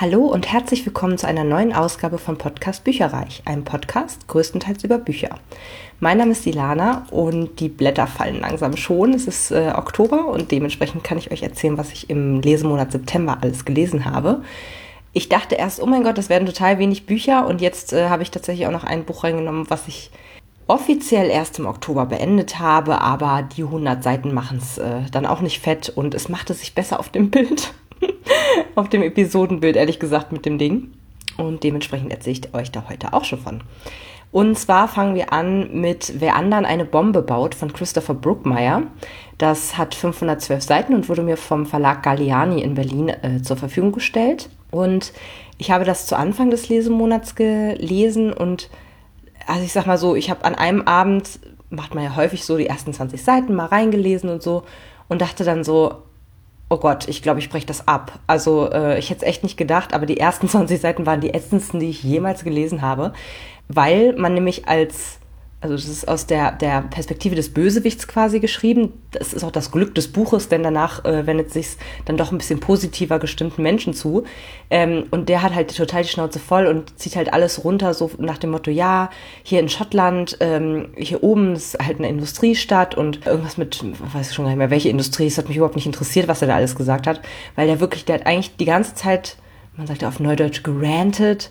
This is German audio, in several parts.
Hallo und herzlich willkommen zu einer neuen Ausgabe von Podcast Bücherreich, einem Podcast größtenteils über Bücher. Mein Name ist Ilana und die Blätter fallen langsam schon. Es ist äh, Oktober und dementsprechend kann ich euch erzählen, was ich im Lesemonat September alles gelesen habe. Ich dachte erst, oh mein Gott, das werden total wenig Bücher und jetzt äh, habe ich tatsächlich auch noch ein Buch reingenommen, was ich offiziell erst im Oktober beendet habe, aber die 100 Seiten machen es äh, dann auch nicht fett und es machte sich besser auf dem Bild auf dem Episodenbild, ehrlich gesagt, mit dem Ding. Und dementsprechend erzähle ich euch da heute auch schon von. Und zwar fangen wir an mit Wer anderen eine Bombe baut von Christopher Brookmeyer. Das hat 512 Seiten und wurde mir vom Verlag Galliani in Berlin äh, zur Verfügung gestellt. Und ich habe das zu Anfang des Lesemonats gelesen und also ich sag mal so, ich habe an einem Abend, macht man ja häufig so die ersten 20 Seiten mal reingelesen und so und dachte dann so, oh Gott, ich glaube, ich breche das ab. Also äh, ich hätte es echt nicht gedacht, aber die ersten 20 Seiten waren die ätzendsten, die ich jemals gelesen habe, weil man nämlich als also das ist aus der, der Perspektive des Bösewichts quasi geschrieben. Das ist auch das Glück des Buches, denn danach äh, wendet sich dann doch ein bisschen positiver gestimmten Menschen zu. Ähm, und der hat halt total die Schnauze voll und zieht halt alles runter, so nach dem Motto, ja, hier in Schottland, ähm, hier oben ist halt eine Industriestadt und irgendwas mit, weiß ich schon gar nicht mehr, welche Industrie, es hat mich überhaupt nicht interessiert, was er da alles gesagt hat, weil der wirklich, der hat eigentlich die ganze Zeit, man sagt ja auf Neudeutsch, gerantet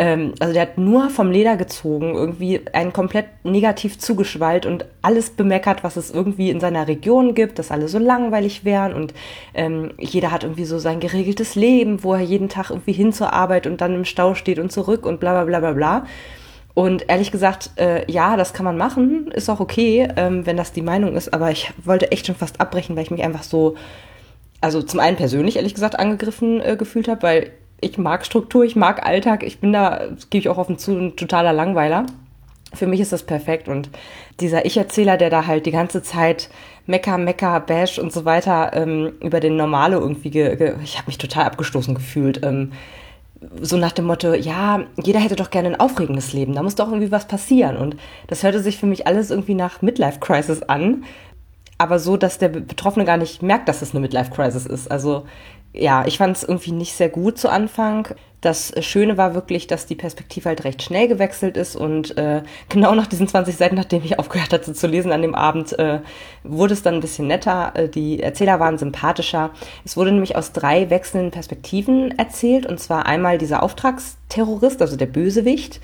ähm, also der hat nur vom Leder gezogen, irgendwie einen komplett negativ zugeschwallt und alles bemeckert, was es irgendwie in seiner Region gibt, dass alle so langweilig wären und ähm, jeder hat irgendwie so sein geregeltes Leben, wo er jeden Tag irgendwie hin zur Arbeit und dann im Stau steht und zurück und bla bla bla bla bla. Und ehrlich gesagt, äh, ja, das kann man machen, ist auch okay, ähm, wenn das die Meinung ist, aber ich wollte echt schon fast abbrechen, weil ich mich einfach so, also zum einen persönlich ehrlich gesagt angegriffen äh, gefühlt habe, weil ich mag Struktur, ich mag Alltag, ich bin da, gebe ich auch offen zu, ein totaler Langweiler. Für mich ist das perfekt und dieser Ich-Erzähler, der da halt die ganze Zeit Mecker, Mecker, Bash und so weiter ähm, über den Normale irgendwie, ge, ge ich habe mich total abgestoßen gefühlt. Ähm, so nach dem Motto, ja, jeder hätte doch gerne ein aufregendes Leben, da muss doch irgendwie was passieren. Und das hörte sich für mich alles irgendwie nach Midlife-Crisis an, aber so, dass der Betroffene gar nicht merkt, dass es eine Midlife-Crisis ist. Also ja, ich fand es irgendwie nicht sehr gut zu Anfang. Das Schöne war wirklich, dass die Perspektive halt recht schnell gewechselt ist und äh, genau nach diesen 20 Seiten, nachdem ich aufgehört hatte zu lesen an dem Abend, äh, wurde es dann ein bisschen netter. Äh, die Erzähler waren sympathischer. Es wurde nämlich aus drei wechselnden Perspektiven erzählt und zwar einmal dieser Auftragsterrorist, also der Bösewicht,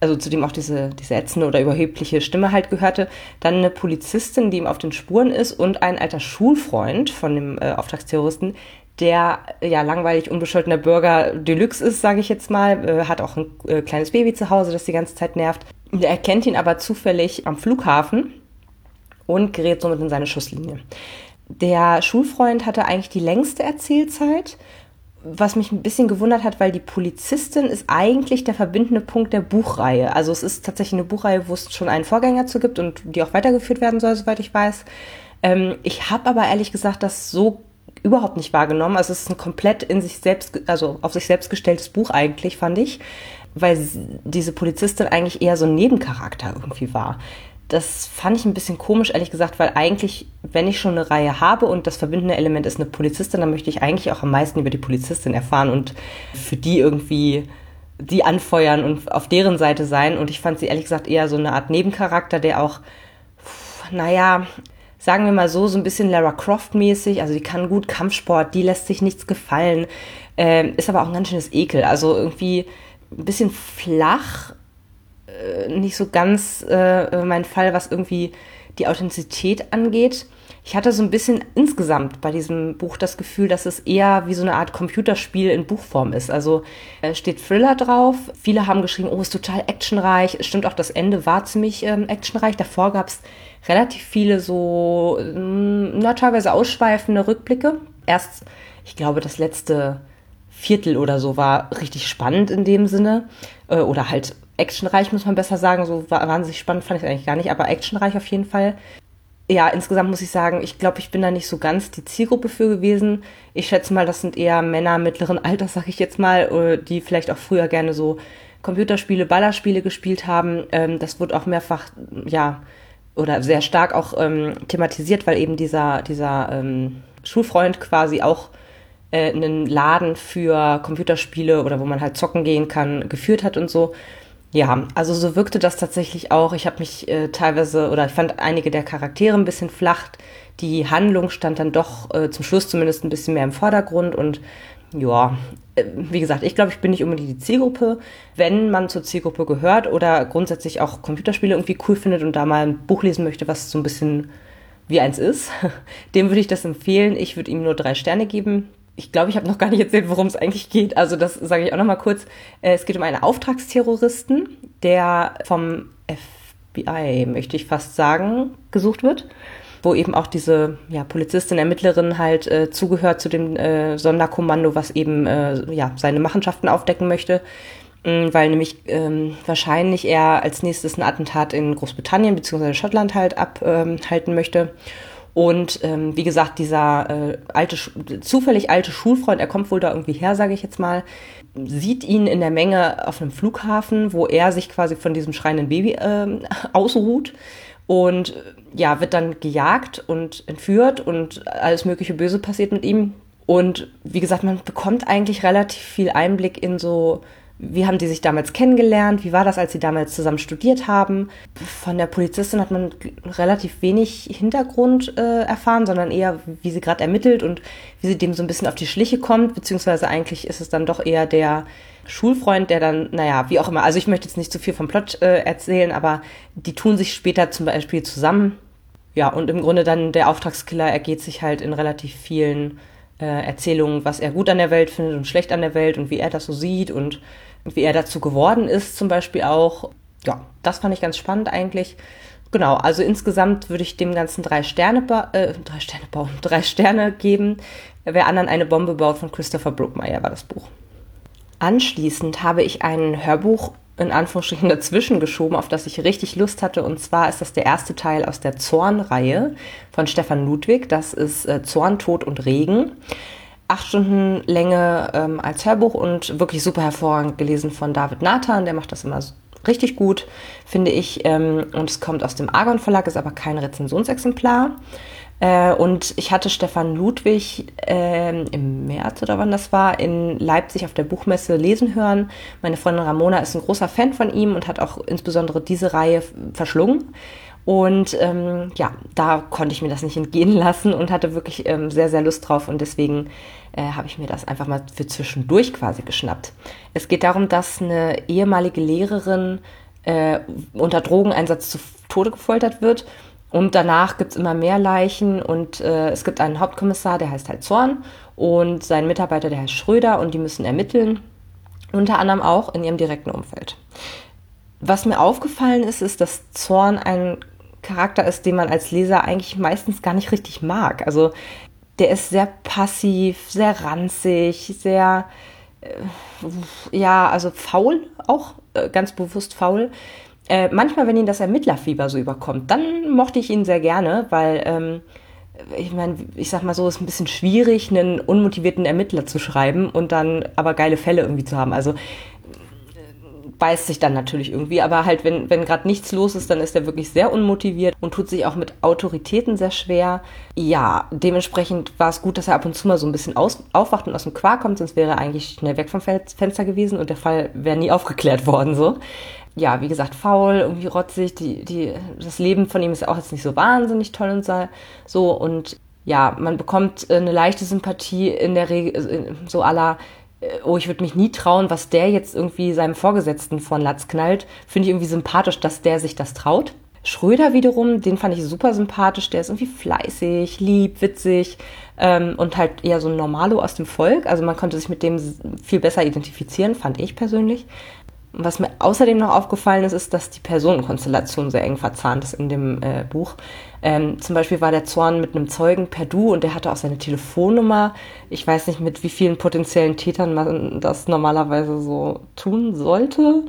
also zu dem auch diese, diese ätzende oder überhebliche Stimme halt gehörte, dann eine Polizistin, die ihm auf den Spuren ist und ein alter Schulfreund von dem äh, Auftragsterroristen, der ja langweilig unbescholtener Bürger Deluxe ist, sage ich jetzt mal, äh, hat auch ein äh, kleines Baby zu Hause, das die ganze Zeit nervt. Er erkennt ihn aber zufällig am Flughafen und gerät somit in seine Schusslinie. Der Schulfreund hatte eigentlich die längste Erzählzeit, was mich ein bisschen gewundert hat, weil die Polizistin ist eigentlich der verbindende Punkt der Buchreihe. Also es ist tatsächlich eine Buchreihe, wo es schon einen Vorgänger zu gibt und die auch weitergeführt werden soll, soweit ich weiß. Ähm, ich habe aber ehrlich gesagt das so überhaupt nicht wahrgenommen. Also es ist ein komplett in sich selbst, also auf sich selbst gestelltes Buch eigentlich, fand ich, weil diese Polizistin eigentlich eher so ein Nebencharakter irgendwie war. Das fand ich ein bisschen komisch, ehrlich gesagt, weil eigentlich, wenn ich schon eine Reihe habe und das verbindende Element ist eine Polizistin, dann möchte ich eigentlich auch am meisten über die Polizistin erfahren und für die irgendwie die anfeuern und auf deren Seite sein. Und ich fand sie ehrlich gesagt eher so eine Art Nebencharakter, der auch, naja, sagen wir mal so, so ein bisschen Lara Croft-mäßig. Also die kann gut Kampfsport, die lässt sich nichts gefallen, äh, ist aber auch ein ganz schönes Ekel. Also irgendwie ein bisschen flach, äh, nicht so ganz äh, mein Fall, was irgendwie die Authentizität angeht. Ich hatte so ein bisschen insgesamt bei diesem Buch das Gefühl, dass es eher wie so eine Art Computerspiel in Buchform ist. Also äh, steht Thriller drauf. Viele haben geschrieben, oh, ist total actionreich. Stimmt auch, das Ende war ziemlich ähm, actionreich. Davor gab es relativ viele so, mm, na, teilweise ausschweifende Rückblicke. Erst, ich glaube, das letzte Viertel oder so war richtig spannend in dem Sinne. Äh, oder halt actionreich, muss man besser sagen. So wahnsinnig spannend fand ich eigentlich gar nicht, aber actionreich auf jeden Fall. Ja, insgesamt muss ich sagen, ich glaube, ich bin da nicht so ganz die Zielgruppe für gewesen. Ich schätze mal, das sind eher Männer mittleren Alters, sag ich jetzt mal, äh, die vielleicht auch früher gerne so Computerspiele, Ballerspiele gespielt haben. Ähm, das wurde auch mehrfach, ja, oder sehr stark auch ähm, thematisiert, weil eben dieser, dieser ähm, Schulfreund quasi auch äh, einen Laden für Computerspiele oder wo man halt zocken gehen kann, geführt hat und so. Ja, also so wirkte das tatsächlich auch. Ich habe mich äh, teilweise oder ich fand einige der Charaktere ein bisschen flach. Die Handlung stand dann doch äh, zum Schluss zumindest ein bisschen mehr im Vordergrund und ja, äh, wie gesagt, ich glaube, ich bin nicht unbedingt die Zielgruppe. Wenn man zur Zielgruppe gehört oder grundsätzlich auch Computerspiele irgendwie cool findet und da mal ein Buch lesen möchte, was so ein bisschen wie eins ist, dem würde ich das empfehlen. Ich würde ihm nur drei Sterne geben. Ich glaube, ich habe noch gar nicht erzählt, worum es eigentlich geht. Also das sage ich auch noch mal kurz. Äh, es geht um einen Auftragsterroristen, der vom FBI, möchte ich fast sagen, gesucht wird wo eben auch diese ja, Polizistin, Ermittlerin halt äh, zugehört zu dem äh, Sonderkommando, was eben äh, ja, seine Machenschaften aufdecken möchte. Ähm, weil nämlich ähm, wahrscheinlich er als nächstes ein Attentat in Großbritannien bzw. Schottland halt abhalten ähm, möchte. Und ähm, wie gesagt, dieser äh, alte, zufällig alte Schulfreund, er kommt wohl da irgendwie her, sage ich jetzt mal, sieht ihn in der Menge auf einem Flughafen, wo er sich quasi von diesem schreienden Baby äh, ausruht und ja, wird dann gejagt und entführt und alles mögliche Böse passiert mit ihm. Und wie gesagt, man bekommt eigentlich relativ viel Einblick in so, wie haben die sich damals kennengelernt, wie war das, als sie damals zusammen studiert haben. Von der Polizistin hat man relativ wenig Hintergrund äh, erfahren, sondern eher, wie sie gerade ermittelt und wie sie dem so ein bisschen auf die Schliche kommt, beziehungsweise eigentlich ist es dann doch eher der Schulfreund, der dann, naja, wie auch immer, also ich möchte jetzt nicht zu viel vom Plot äh, erzählen, aber die tun sich später zum Beispiel zusammen. Ja, und im Grunde dann der Auftragskiller ergeht sich halt in relativ vielen äh, Erzählungen, was er gut an der Welt findet und schlecht an der Welt und wie er das so sieht und wie er dazu geworden ist zum Beispiel auch. Ja, das fand ich ganz spannend eigentlich. Genau, also insgesamt würde ich dem Ganzen drei Sterne, äh, drei Sterne bauen, drei Sterne geben. Wer anderen eine Bombe baut von Christopher Brookmeyer war das Buch. Anschließend habe ich ein Hörbuch in Anführungsstrichen dazwischen geschoben, auf das ich richtig Lust hatte. Und zwar ist das der erste Teil aus der Zorn-Reihe von Stefan Ludwig. Das ist äh, Zorn, Tod und Regen. Acht Stunden Länge ähm, als Hörbuch und wirklich super hervorragend gelesen von David Nathan. Der macht das immer richtig gut, finde ich. Ähm, und es kommt aus dem Argon Verlag, ist aber kein Rezensionsexemplar. Äh, und ich hatte Stefan Ludwig äh, im März oder wann das war, in Leipzig auf der Buchmesse lesen hören. Meine Freundin Ramona ist ein großer Fan von ihm und hat auch insbesondere diese Reihe verschlungen. Und ähm, ja, da konnte ich mir das nicht entgehen lassen und hatte wirklich ähm, sehr, sehr Lust drauf. Und deswegen äh, habe ich mir das einfach mal für zwischendurch quasi geschnappt. Es geht darum, dass eine ehemalige Lehrerin äh, unter Drogeneinsatz zu Tode gefoltert wird und danach gibt es immer mehr Leichen und äh, es gibt einen Hauptkommissar, der heißt halt Zorn und seinen Mitarbeiter, der heißt Schröder und die müssen ermitteln, unter anderem auch in ihrem direkten Umfeld. Was mir aufgefallen ist, ist, dass Zorn ein Charakter ist, den man als Leser eigentlich meistens gar nicht richtig mag. Also der ist sehr passiv, sehr ranzig, sehr, äh, ja, also faul auch, äh, ganz bewusst faul. Äh, manchmal, wenn ihn das Ermittlerfieber so überkommt, dann mochte ich ihn sehr gerne, weil ähm, ich meine, ich sag mal so, ist ein bisschen schwierig, einen unmotivierten Ermittler zu schreiben und dann aber geile Fälle irgendwie zu haben. Also beißt sich dann natürlich irgendwie, aber halt, wenn, wenn gerade nichts los ist, dann ist er wirklich sehr unmotiviert und tut sich auch mit Autoritäten sehr schwer. Ja, dementsprechend war es gut, dass er ab und zu mal so ein bisschen aus, aufwacht und aus dem Quark kommt, sonst wäre er eigentlich schnell weg vom Fenster gewesen und der Fall wäre nie aufgeklärt worden, so ja, wie gesagt, faul, irgendwie rotzig. Die, die, das Leben von ihm ist auch jetzt nicht so wahnsinnig toll und so. Und ja, man bekommt eine leichte Sympathie in der Regel, äh, so aller, äh, oh, ich würde mich nie trauen, was der jetzt irgendwie seinem Vorgesetzten von Latz knallt. Finde ich irgendwie sympathisch, dass der sich das traut. Schröder wiederum, den fand ich super sympathisch. Der ist irgendwie fleißig, lieb, witzig ähm, und halt eher so ein Normalo aus dem Volk. Also man konnte sich mit dem viel besser identifizieren, fand ich persönlich. Was mir außerdem noch aufgefallen ist, ist, dass die Personenkonstellation sehr eng verzahnt ist in dem äh, Buch. Ähm, zum Beispiel war der Zorn mit einem Zeugen per Du und der hatte auch seine Telefonnummer. Ich weiß nicht, mit wie vielen potenziellen Tätern man das normalerweise so tun sollte.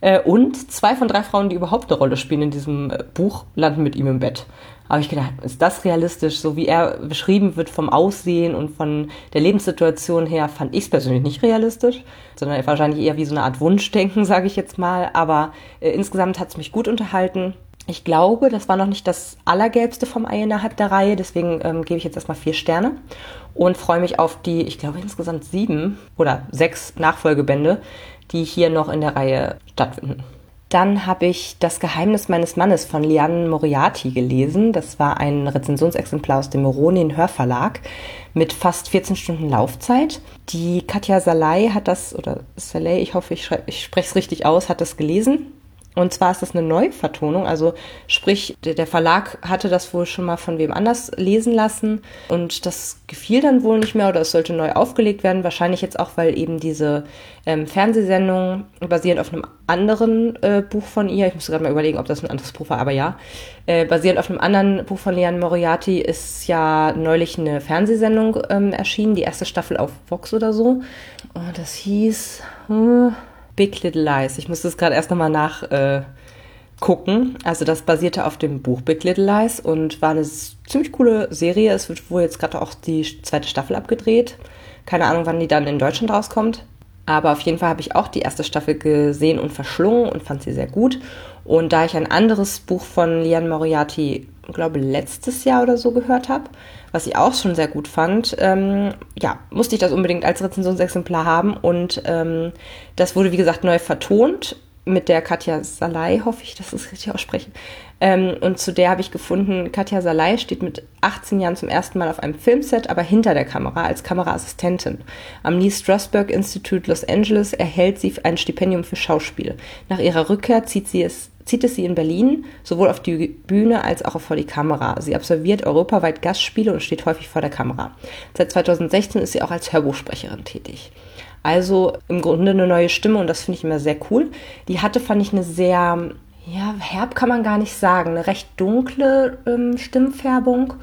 Äh, und zwei von drei Frauen, die überhaupt eine Rolle spielen in diesem äh, Buch, landen mit ihm im Bett habe ich gedacht, ist das realistisch? So wie er beschrieben wird vom Aussehen und von der Lebenssituation her, fand ich es persönlich nicht realistisch, sondern wahrscheinlich eher wie so eine Art Wunschdenken, sage ich jetzt mal. Aber äh, insgesamt hat es mich gut unterhalten. Ich glaube, das war noch nicht das Allergelbste vom Ei innerhalb der Reihe, deswegen ähm, gebe ich jetzt erstmal vier Sterne und freue mich auf die, ich glaube insgesamt sieben oder sechs Nachfolgebände, die hier noch in der Reihe stattfinden. Dann habe ich Das Geheimnis meines Mannes von Liane Moriarty gelesen. Das war ein Rezensionsexemplar aus dem Ronin Hörverlag mit fast 14 Stunden Laufzeit. Die Katja Salai hat das, oder Salai, ich hoffe, ich, ich spreche es richtig aus, hat das gelesen und zwar ist das eine Neuvertonung, also sprich, der Verlag hatte das wohl schon mal von wem anders lesen lassen und das gefiel dann wohl nicht mehr oder es sollte neu aufgelegt werden. Wahrscheinlich jetzt auch, weil eben diese ähm, Fernsehsendung basierend auf einem anderen äh, Buch von ihr, ich muss gerade mal überlegen, ob das ein anderes Buch war, aber ja, äh, basierend auf einem anderen Buch von Leanne Moriarty ist ja neulich eine Fernsehsendung ähm, erschienen, die erste Staffel auf Vox oder so. Und das hieß. Hm, Big Little Lies. Ich musste es gerade erst nochmal nachgucken. Äh, also das basierte auf dem Buch Big Little Lies und war eine ziemlich coole Serie. Es wird wohl jetzt gerade auch die zweite Staffel abgedreht. Keine Ahnung, wann die dann in Deutschland rauskommt. Aber auf jeden Fall habe ich auch die erste Staffel gesehen und verschlungen und fand sie sehr gut. Und da ich ein anderes Buch von Liane Moriarty, glaube letztes Jahr oder so gehört habe, was ich auch schon sehr gut fand, ähm, ja, musste ich das unbedingt als Rezensionsexemplar haben. Und ähm, das wurde, wie gesagt, neu vertont mit der Katja Salai, hoffe ich, dass ich es richtig ausspreche. Ähm, und zu der habe ich gefunden, Katja Salai steht mit 18 Jahren zum ersten Mal auf einem Filmset, aber hinter der Kamera als Kameraassistentin. Am Lee Strasberg Institute Los Angeles erhält sie ein Stipendium für Schauspiel. Nach ihrer Rückkehr zieht sie es zieht es sie in Berlin sowohl auf die Bühne als auch vor die Kamera. Sie absolviert europaweit Gastspiele und steht häufig vor der Kamera. Seit 2016 ist sie auch als Hörbuchsprecherin tätig. Also im Grunde eine neue Stimme und das finde ich immer sehr cool. Die hatte, fand ich, eine sehr, ja, herb kann man gar nicht sagen, eine recht dunkle ähm, Stimmfärbung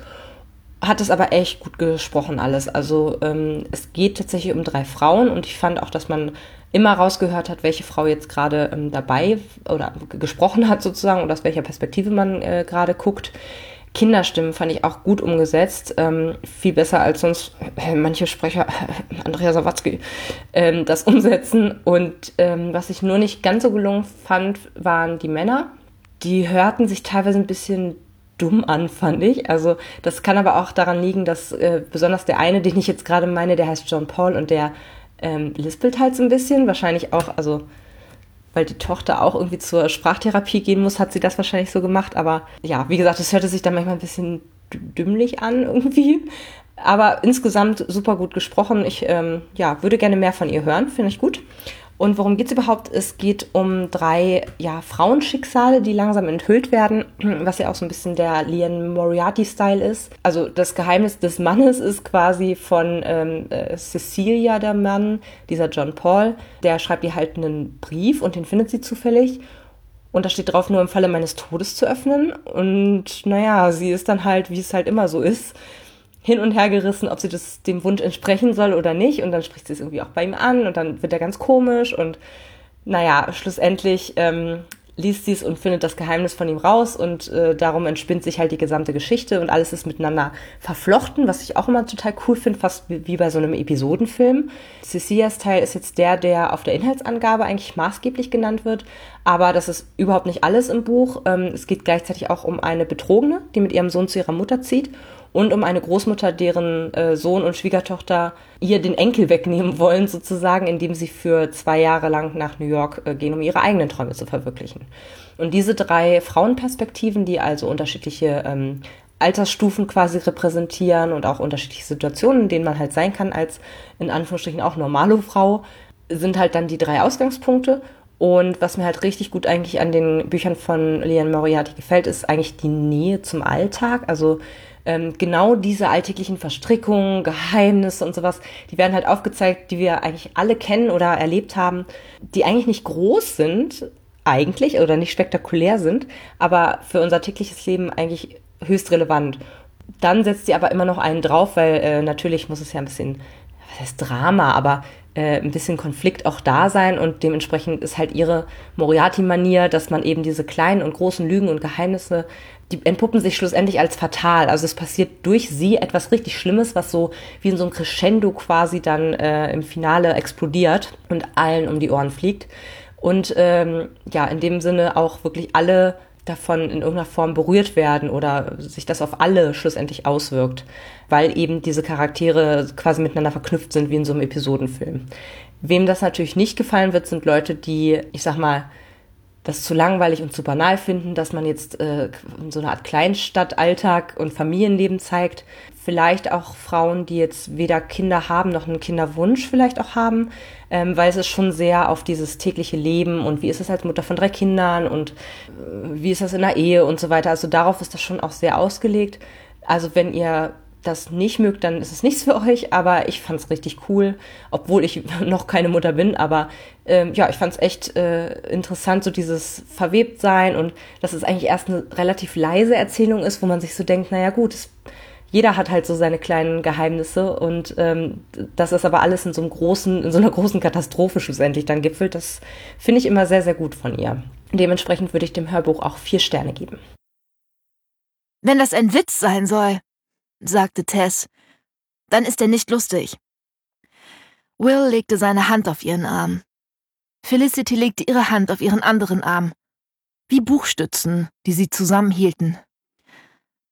hat es aber echt gut gesprochen alles. Also ähm, es geht tatsächlich um drei Frauen und ich fand auch, dass man immer rausgehört hat, welche Frau jetzt gerade ähm, dabei oder gesprochen hat sozusagen und aus welcher Perspektive man äh, gerade guckt. Kinderstimmen fand ich auch gut umgesetzt, ähm, viel besser als sonst äh, manche Sprecher, äh, Andrea Sawatzki, ähm, das umsetzen. Und ähm, was ich nur nicht ganz so gelungen fand, waren die Männer. Die hörten sich teilweise ein bisschen dumm an, fand ich. Also das kann aber auch daran liegen, dass äh, besonders der eine, den ich jetzt gerade meine, der heißt John Paul und der ähm, lispelt halt so ein bisschen. Wahrscheinlich auch, also weil die Tochter auch irgendwie zur Sprachtherapie gehen muss, hat sie das wahrscheinlich so gemacht. Aber ja, wie gesagt, es hörte sich dann manchmal ein bisschen dümmlich an irgendwie. Aber insgesamt super gut gesprochen. Ich ähm, ja, würde gerne mehr von ihr hören, finde ich gut. Und worum geht es überhaupt? Es geht um drei ja, Frauenschicksale, die langsam enthüllt werden, was ja auch so ein bisschen der Lian Moriarty-Style ist. Also das Geheimnis des Mannes ist quasi von ähm, äh, Cecilia, der Mann, dieser John Paul. Der schreibt ihr halt einen Brief und den findet sie zufällig. Und da steht drauf, nur im Falle meines Todes zu öffnen. Und naja, sie ist dann halt, wie es halt immer so ist, hin und her gerissen, ob sie das dem Wunsch entsprechen soll oder nicht. Und dann spricht sie es irgendwie auch bei ihm an und dann wird er ganz komisch und naja, schlussendlich ähm, liest sie es und findet das Geheimnis von ihm raus und äh, darum entspinnt sich halt die gesamte Geschichte und alles ist miteinander verflochten, was ich auch immer total cool finde, fast wie bei so einem Episodenfilm. Cecilias Teil ist jetzt der, der auf der Inhaltsangabe eigentlich maßgeblich genannt wird, aber das ist überhaupt nicht alles im Buch. Ähm, es geht gleichzeitig auch um eine Betrogene, die mit ihrem Sohn zu ihrer Mutter zieht und um eine Großmutter, deren äh, Sohn und Schwiegertochter ihr den Enkel wegnehmen wollen, sozusagen, indem sie für zwei Jahre lang nach New York äh, gehen, um ihre eigenen Träume zu verwirklichen. Und diese drei Frauenperspektiven, die also unterschiedliche ähm, Altersstufen quasi repräsentieren und auch unterschiedliche Situationen, in denen man halt sein kann als in Anführungsstrichen auch normale Frau, sind halt dann die drei Ausgangspunkte. Und was mir halt richtig gut eigentlich an den Büchern von Leanne Moriarty gefällt, ist eigentlich die Nähe zum Alltag. Also ähm, genau diese alltäglichen Verstrickungen, Geheimnisse und sowas, die werden halt aufgezeigt, die wir eigentlich alle kennen oder erlebt haben, die eigentlich nicht groß sind, eigentlich, oder nicht spektakulär sind, aber für unser tägliches Leben eigentlich höchst relevant. Dann setzt sie aber immer noch einen drauf, weil äh, natürlich muss es ja ein bisschen, was heißt Drama, aber äh, ein bisschen Konflikt auch da sein und dementsprechend ist halt ihre Moriarty-Manier, dass man eben diese kleinen und großen Lügen und Geheimnisse die entpuppen sich schlussendlich als fatal. Also es passiert durch sie etwas richtig Schlimmes, was so wie in so einem Crescendo quasi dann äh, im Finale explodiert und allen um die Ohren fliegt. Und ähm, ja, in dem Sinne auch wirklich alle davon in irgendeiner Form berührt werden oder sich das auf alle schlussendlich auswirkt, weil eben diese Charaktere quasi miteinander verknüpft sind wie in so einem Episodenfilm. Wem das natürlich nicht gefallen wird, sind Leute, die, ich sag mal, das zu langweilig und zu banal finden, dass man jetzt äh, so eine Art Kleinstadtalltag und Familienleben zeigt. Vielleicht auch Frauen, die jetzt weder Kinder haben noch einen Kinderwunsch vielleicht auch haben, ähm, weil es ist schon sehr auf dieses tägliche Leben und wie ist es als Mutter von drei Kindern und äh, wie ist das in der Ehe und so weiter. Also darauf ist das schon auch sehr ausgelegt. Also wenn ihr das nicht mögt, dann ist es nichts für euch, aber ich fand es richtig cool, obwohl ich noch keine Mutter bin, aber ähm, ja, ich fand es echt äh, interessant, so dieses Verwebtsein und dass es eigentlich erst eine relativ leise Erzählung ist, wo man sich so denkt, naja gut, es, jeder hat halt so seine kleinen Geheimnisse und ähm, dass das aber alles in so einem großen, in so einer großen Katastrophe schlussendlich dann gipfelt, das finde ich immer sehr, sehr gut von ihr. Dementsprechend würde ich dem Hörbuch auch vier Sterne geben. Wenn das ein Witz sein soll, sagte Tess, dann ist er nicht lustig. Will legte seine Hand auf ihren Arm. Felicity legte ihre Hand auf ihren anderen Arm, wie Buchstützen, die sie zusammenhielten.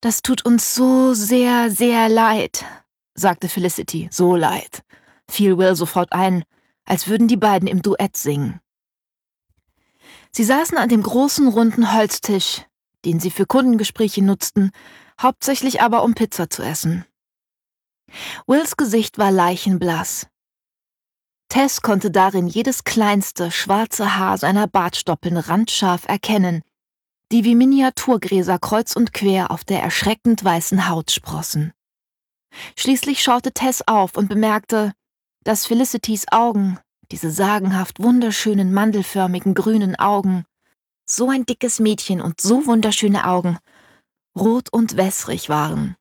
Das tut uns so sehr, sehr leid, sagte Felicity, so leid, fiel Will sofort ein, als würden die beiden im Duett singen. Sie saßen an dem großen runden Holztisch, den sie für Kundengespräche nutzten, hauptsächlich aber um Pizza zu essen. Wills Gesicht war leichenblass. Tess konnte darin jedes kleinste schwarze Haar seiner Bartstoppeln randscharf erkennen, die wie Miniaturgräser kreuz und quer auf der erschreckend weißen Haut sprossen. Schließlich schaute Tess auf und bemerkte, dass Felicitys Augen, diese sagenhaft wunderschönen mandelförmigen grünen Augen, so ein dickes Mädchen und so wunderschöne Augen, rot und wässrig waren.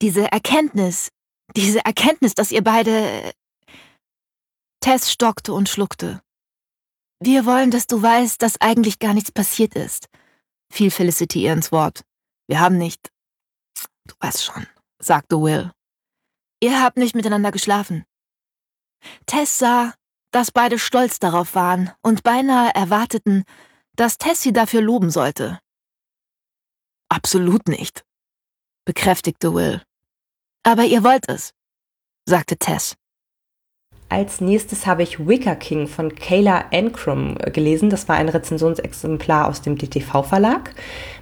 Diese Erkenntnis, diese Erkenntnis, dass ihr beide. Tess stockte und schluckte. Wir wollen, dass du weißt, dass eigentlich gar nichts passiert ist, fiel Felicity ihr ins Wort. Wir haben nicht. Du weißt schon, sagte Will. Ihr habt nicht miteinander geschlafen. Tess sah, dass beide stolz darauf waren und beinahe erwarteten, dass Tess sie dafür loben sollte. Absolut nicht, bekräftigte Will. Aber ihr wollt es, sagte Tess. Als nächstes habe ich Wicker King von Kayla Ancrum gelesen. Das war ein Rezensionsexemplar aus dem DTV-Verlag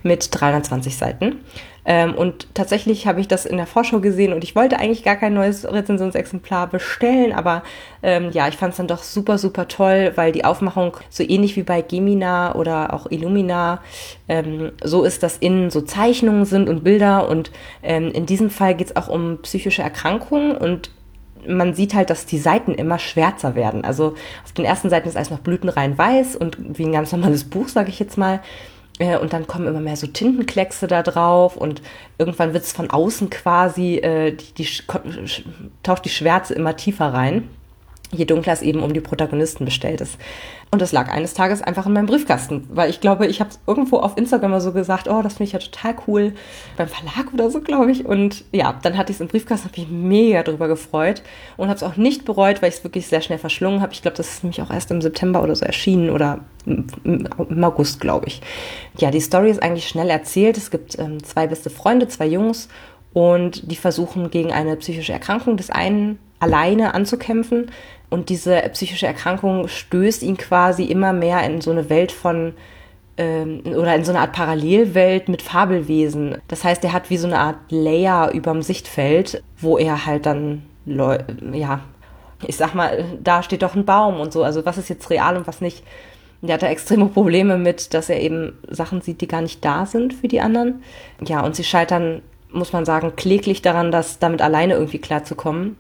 mit 320 Seiten. Ähm, und tatsächlich habe ich das in der Vorschau gesehen und ich wollte eigentlich gar kein neues Rezensionsexemplar bestellen, aber ähm, ja, ich fand es dann doch super, super toll, weil die Aufmachung so ähnlich wie bei Gemina oder auch Illumina ähm, so ist, dass innen so Zeichnungen sind und Bilder und ähm, in diesem Fall geht es auch um psychische Erkrankungen und man sieht halt, dass die Seiten immer schwärzer werden. Also auf den ersten Seiten ist alles noch blütenrein weiß und wie ein ganz normales Buch, sage ich jetzt mal. Äh, und dann kommen immer mehr so Tintenkleckse da drauf und irgendwann wird es von außen quasi, äh, die, die, taucht die Schwärze immer tiefer rein je dunkler es eben um die Protagonisten bestellt ist. Und das lag eines Tages einfach in meinem Briefkasten, weil ich glaube, ich habe irgendwo auf Instagram mal so gesagt, oh, das finde ich ja total cool, beim Verlag oder so, glaube ich. Und ja, dann hatte ich es im Briefkasten, habe mich mega drüber gefreut und habe es auch nicht bereut, weil ich es wirklich sehr schnell verschlungen habe. Ich glaube, das ist nämlich auch erst im September oder so erschienen oder im August, glaube ich. Ja, die Story ist eigentlich schnell erzählt. Es gibt ähm, zwei beste Freunde, zwei Jungs und die versuchen gegen eine psychische Erkrankung des einen alleine anzukämpfen und diese psychische Erkrankung stößt ihn quasi immer mehr in so eine Welt von ähm, oder in so eine Art Parallelwelt mit Fabelwesen. Das heißt, er hat wie so eine Art Layer überm Sichtfeld, wo er halt dann, ja, ich sag mal, da steht doch ein Baum und so. Also was ist jetzt real und was nicht. Der hat da extreme Probleme mit, dass er eben Sachen sieht, die gar nicht da sind für die anderen. Ja, und sie scheitern, muss man sagen, kläglich daran, dass damit alleine irgendwie klarzukommen.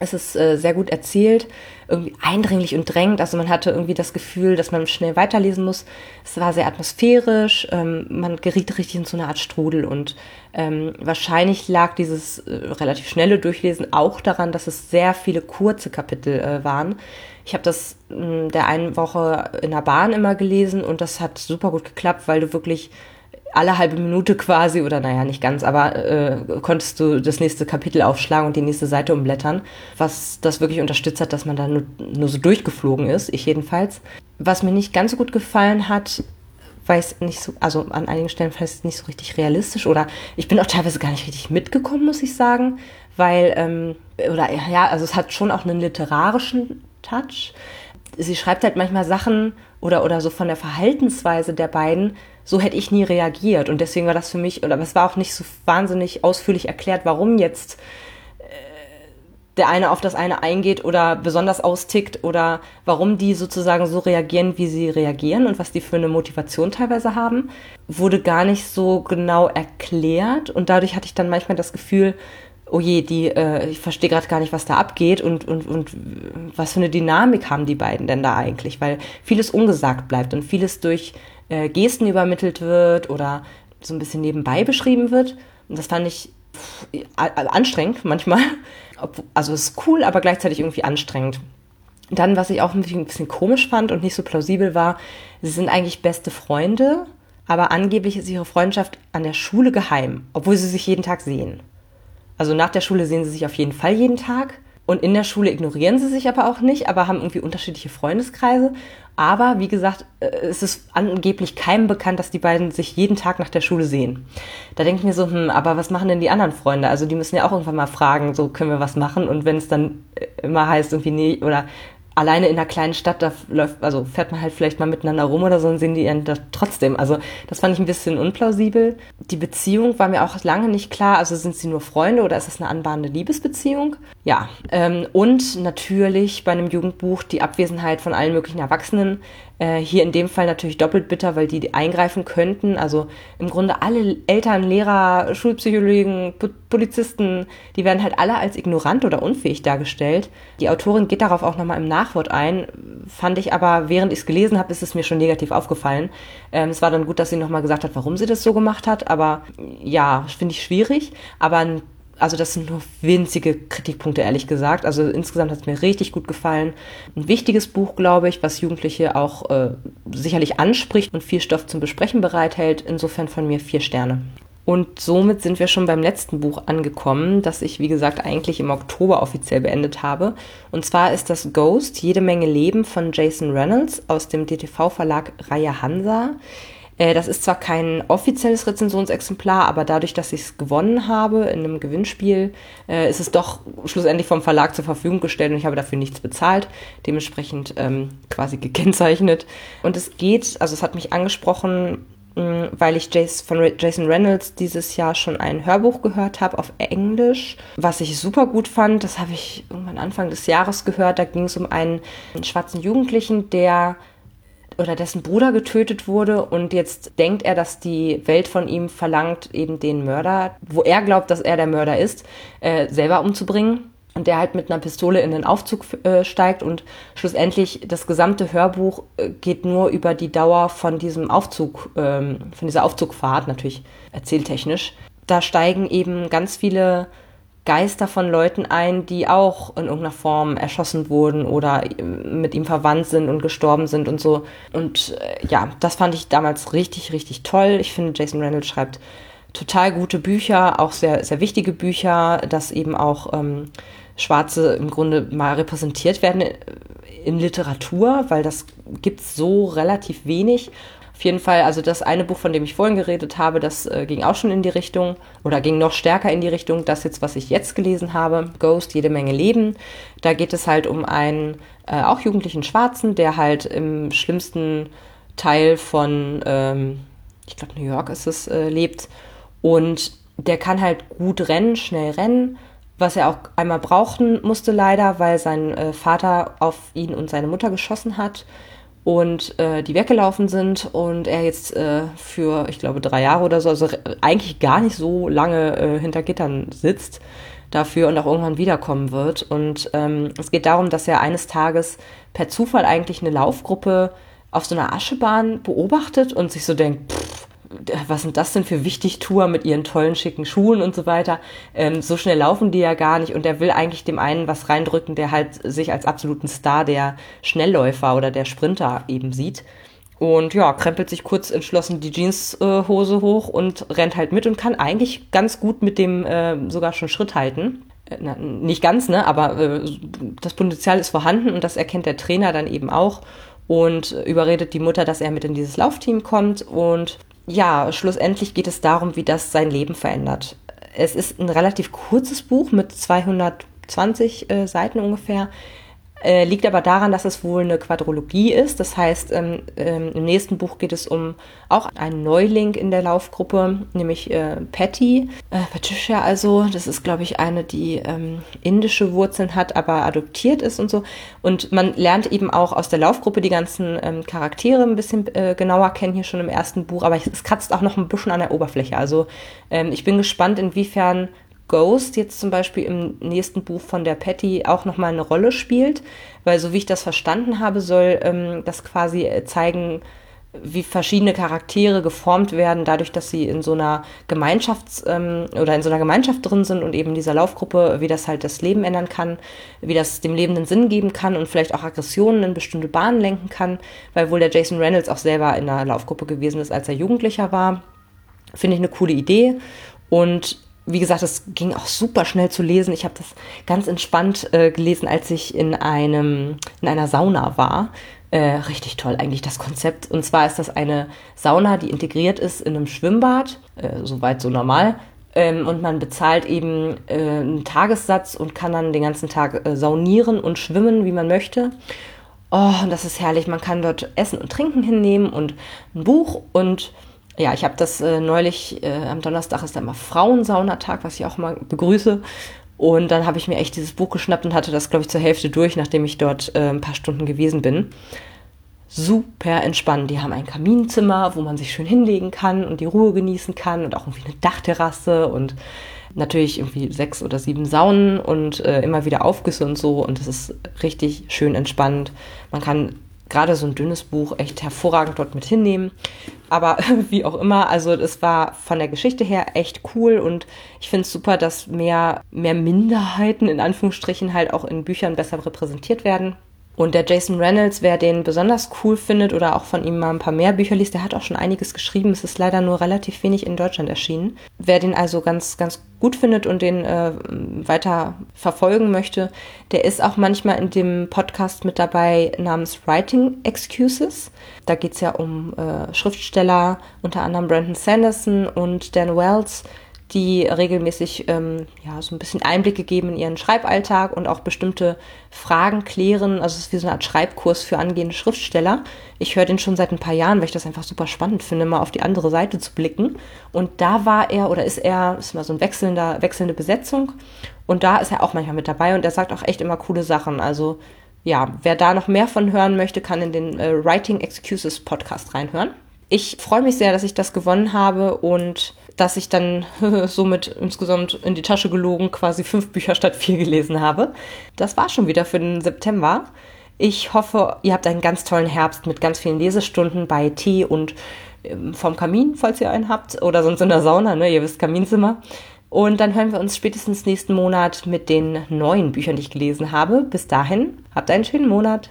Es ist äh, sehr gut erzählt, irgendwie eindringlich und drängend. Also man hatte irgendwie das Gefühl, dass man schnell weiterlesen muss. Es war sehr atmosphärisch. Ähm, man geriet richtig in so eine Art Strudel. Und ähm, wahrscheinlich lag dieses äh, relativ schnelle Durchlesen auch daran, dass es sehr viele kurze Kapitel äh, waren. Ich habe das mh, hm, der einen Woche in der Bahn immer gelesen und das hat super gut geklappt, weil du wirklich alle halbe Minute quasi, oder naja, nicht ganz, aber äh, konntest du das nächste Kapitel aufschlagen und die nächste Seite umblättern, was das wirklich unterstützt hat, dass man da nur, nur so durchgeflogen ist, ich jedenfalls. Was mir nicht ganz so gut gefallen hat, weil es nicht so, also an einigen Stellen es nicht so richtig realistisch oder ich bin auch teilweise gar nicht richtig mitgekommen, muss ich sagen, weil, ähm, oder ja, also es hat schon auch einen literarischen Touch. Sie schreibt halt manchmal Sachen oder, oder so von der Verhaltensweise der beiden, so hätte ich nie reagiert. Und deswegen war das für mich, oder es war auch nicht so wahnsinnig ausführlich erklärt, warum jetzt der eine auf das eine eingeht oder besonders austickt oder warum die sozusagen so reagieren, wie sie reagieren und was die für eine Motivation teilweise haben, wurde gar nicht so genau erklärt. Und dadurch hatte ich dann manchmal das Gefühl, oh je, die, äh, ich verstehe gerade gar nicht, was da abgeht und, und, und was für eine Dynamik haben die beiden denn da eigentlich, weil vieles ungesagt bleibt und vieles durch äh, Gesten übermittelt wird oder so ein bisschen nebenbei beschrieben wird. Und das fand ich anstrengend manchmal also es ist cool, aber gleichzeitig irgendwie anstrengend. Dann, was ich auch ein bisschen komisch fand und nicht so plausibel war, sie sind eigentlich beste Freunde, aber angeblich ist ihre Freundschaft an der Schule geheim, obwohl sie sich jeden Tag sehen. Also nach der Schule sehen sie sich auf jeden Fall jeden Tag und in der Schule ignorieren sie sich aber auch nicht, aber haben irgendwie unterschiedliche Freundeskreise. Aber wie gesagt, äh, es ist angeblich keinem bekannt, dass die beiden sich jeden Tag nach der Schule sehen. Da denke ich mir so, hm, aber was machen denn die anderen Freunde? Also die müssen ja auch irgendwann mal fragen, so können wir was machen? Und wenn es dann äh, immer heißt, irgendwie nee, oder alleine in einer kleinen Stadt, da läuft, also fährt man halt vielleicht mal miteinander rum oder so und sehen die da trotzdem. Also das fand ich ein bisschen unplausibel. Die Beziehung war mir auch lange nicht klar. Also sind sie nur Freunde oder ist es eine anbahnende Liebesbeziehung? Ja. Ähm, und natürlich bei einem Jugendbuch die Abwesenheit von allen möglichen Erwachsenen. Äh, hier in dem Fall natürlich doppelt bitter, weil die eingreifen könnten. Also im Grunde alle Eltern, Lehrer, Schulpsychologen, Polizisten, die werden halt alle als ignorant oder unfähig dargestellt. Die Autorin geht darauf auch nochmal im Nachwort ein. Fand ich aber, während ich es gelesen habe, ist es mir schon negativ aufgefallen. Ähm, es war dann gut, dass sie nochmal gesagt hat, warum sie das so gemacht hat. Aber ja, finde ich schwierig. Aber ein also das sind nur winzige Kritikpunkte, ehrlich gesagt. Also insgesamt hat es mir richtig gut gefallen. Ein wichtiges Buch, glaube ich, was Jugendliche auch äh, sicherlich anspricht und viel Stoff zum Besprechen bereithält. Insofern von mir vier Sterne. Und somit sind wir schon beim letzten Buch angekommen, das ich, wie gesagt, eigentlich im Oktober offiziell beendet habe. Und zwar ist das Ghost, jede Menge Leben von Jason Reynolds aus dem DTV-Verlag Reihe Hansa. Äh, das ist zwar kein offizielles Rezensionsexemplar, aber dadurch, dass ich es gewonnen habe in einem Gewinnspiel, äh, ist es doch schlussendlich vom Verlag zur Verfügung gestellt und ich habe dafür nichts bezahlt, dementsprechend ähm, quasi gekennzeichnet. Und es geht, also es hat mich angesprochen, mh, weil ich von Jason Reynolds dieses Jahr schon ein Hörbuch gehört habe auf Englisch, was ich super gut fand. Das habe ich irgendwann Anfang des Jahres gehört. Da ging es um einen schwarzen Jugendlichen, der oder dessen Bruder getötet wurde und jetzt denkt er, dass die Welt von ihm verlangt, eben den Mörder, wo er glaubt, dass er der Mörder ist, äh, selber umzubringen. Und der halt mit einer Pistole in den Aufzug äh, steigt und schlussendlich das gesamte Hörbuch äh, geht nur über die Dauer von diesem Aufzug, ähm, von dieser Aufzugfahrt, natürlich erzähltechnisch. Da steigen eben ganz viele Geister von Leuten ein, die auch in irgendeiner Form erschossen wurden oder mit ihm verwandt sind und gestorben sind und so. Und äh, ja, das fand ich damals richtig, richtig toll. Ich finde, Jason Reynolds schreibt total gute Bücher, auch sehr, sehr wichtige Bücher, dass eben auch ähm, Schwarze im Grunde mal repräsentiert werden in Literatur, weil das gibt's so relativ wenig. Auf jeden Fall, also das eine Buch, von dem ich vorhin geredet habe, das äh, ging auch schon in die Richtung oder ging noch stärker in die Richtung. Das jetzt, was ich jetzt gelesen habe, Ghost, jede Menge Leben. Da geht es halt um einen äh, auch jugendlichen Schwarzen, der halt im schlimmsten Teil von, ähm, ich glaube New York ist es, äh, lebt. Und der kann halt gut rennen, schnell rennen, was er auch einmal brauchen musste leider, weil sein äh, Vater auf ihn und seine Mutter geschossen hat und äh, die weggelaufen sind und er jetzt äh, für, ich glaube, drei Jahre oder so, also eigentlich gar nicht so lange äh, hinter Gittern sitzt dafür und auch irgendwann wiederkommen wird. Und ähm, es geht darum, dass er eines Tages per Zufall eigentlich eine Laufgruppe auf so einer Aschebahn beobachtet und sich so denkt, pff, was sind das denn für Wichtigtour mit ihren tollen, schicken Schuhen und so weiter. Ähm, so schnell laufen die ja gar nicht und er will eigentlich dem einen was reindrücken, der halt sich als absoluten Star der Schnellläufer oder der Sprinter eben sieht. Und ja, krempelt sich kurz entschlossen die Jeanshose äh, hoch und rennt halt mit und kann eigentlich ganz gut mit dem äh, sogar schon Schritt halten. Äh, na, nicht ganz, ne, aber äh, das Potenzial ist vorhanden und das erkennt der Trainer dann eben auch und überredet die Mutter, dass er mit in dieses Laufteam kommt. Und ja, schlussendlich geht es darum, wie das sein Leben verändert. Es ist ein relativ kurzes Buch mit 220 äh, Seiten ungefähr. Äh, liegt aber daran, dass es wohl eine Quadrologie ist. Das heißt, ähm, ähm, im nächsten Buch geht es um auch einen Neuling in der Laufgruppe, nämlich äh, Patty. Äh, Patricia also, das ist, glaube ich, eine, die ähm, indische Wurzeln hat, aber adoptiert ist und so. Und man lernt eben auch aus der Laufgruppe die ganzen ähm, Charaktere ein bisschen äh, genauer kennen, hier schon im ersten Buch. Aber es kratzt auch noch ein bisschen an der Oberfläche. Also ähm, ich bin gespannt, inwiefern Ghost jetzt zum Beispiel im nächsten Buch von der Patty auch nochmal eine Rolle spielt, weil so wie ich das verstanden habe, soll ähm, das quasi äh, zeigen, wie verschiedene Charaktere geformt werden, dadurch, dass sie in so einer Gemeinschafts- ähm, oder in so einer Gemeinschaft drin sind und eben dieser Laufgruppe, wie das halt das Leben ändern kann, wie das dem Leben einen Sinn geben kann und vielleicht auch Aggressionen in bestimmte Bahnen lenken kann, weil wohl der Jason Reynolds auch selber in einer Laufgruppe gewesen ist, als er Jugendlicher war. Finde ich eine coole Idee. Und wie gesagt, es ging auch super schnell zu lesen. Ich habe das ganz entspannt äh, gelesen, als ich in einem in einer Sauna war. Äh, richtig toll eigentlich das Konzept. Und zwar ist das eine Sauna, die integriert ist in einem Schwimmbad, äh, soweit so normal. Ähm, und man bezahlt eben äh, einen Tagessatz und kann dann den ganzen Tag äh, saunieren und schwimmen, wie man möchte. Oh, und das ist herrlich. Man kann dort Essen und Trinken hinnehmen und ein Buch und ja, ich habe das äh, neulich, äh, am Donnerstag ist da immer Frauensaunatag, was ich auch mal begrüße. Und dann habe ich mir echt dieses Buch geschnappt und hatte das, glaube ich, zur Hälfte durch, nachdem ich dort äh, ein paar Stunden gewesen bin. Super entspannt. Die haben ein Kaminzimmer, wo man sich schön hinlegen kann und die Ruhe genießen kann und auch irgendwie eine Dachterrasse und natürlich irgendwie sechs oder sieben Saunen und äh, immer wieder Aufgüsse und so. Und es ist richtig schön entspannt. Man kann gerade so ein dünnes Buch echt hervorragend dort mit hinnehmen. Aber wie auch immer, also es war von der Geschichte her echt cool und ich finde es super, dass mehr, mehr Minderheiten in Anführungsstrichen halt auch in Büchern besser repräsentiert werden. Und der Jason Reynolds, wer den besonders cool findet oder auch von ihm mal ein paar mehr Bücher liest, der hat auch schon einiges geschrieben. Es ist leider nur relativ wenig in Deutschland erschienen. Wer den also ganz, ganz gut findet und den äh, weiter verfolgen möchte, der ist auch manchmal in dem Podcast mit dabei namens Writing Excuses. Da geht's ja um äh, Schriftsteller, unter anderem Brandon Sanderson und Dan Wells, die regelmäßig ähm, ja, so ein bisschen Einblicke geben in ihren Schreiballtag und auch bestimmte Fragen klären. Also es ist wie so eine Art Schreibkurs für angehende Schriftsteller. Ich höre den schon seit ein paar Jahren, weil ich das einfach super spannend finde, mal auf die andere Seite zu blicken. Und da war er oder ist er, ist mal so ein wechselnder, wechselnde Besetzung. Und da ist er auch manchmal mit dabei und er sagt auch echt immer coole Sachen. Also ja, wer da noch mehr von hören möchte, kann in den äh, Writing Excuses Podcast reinhören. Ich freue mich sehr, dass ich das gewonnen habe und dass ich dann somit insgesamt in die Tasche gelogen quasi fünf Bücher statt vier gelesen habe. Das war schon wieder für den September. Ich hoffe, ihr habt einen ganz tollen Herbst mit ganz vielen Lesestunden bei Tee und ähm, vom Kamin, falls ihr einen habt, oder sonst in der Sauna, ne? Ihr wisst Kaminzimmer. Und dann hören wir uns spätestens nächsten Monat mit den neuen Büchern, die ich gelesen habe. Bis dahin, habt einen schönen Monat.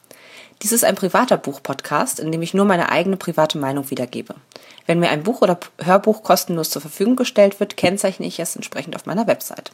Dies ist ein privater Buch-Podcast, in dem ich nur meine eigene private Meinung wiedergebe. Wenn mir ein Buch oder Hörbuch kostenlos zur Verfügung gestellt wird, kennzeichne ich es entsprechend auf meiner Website.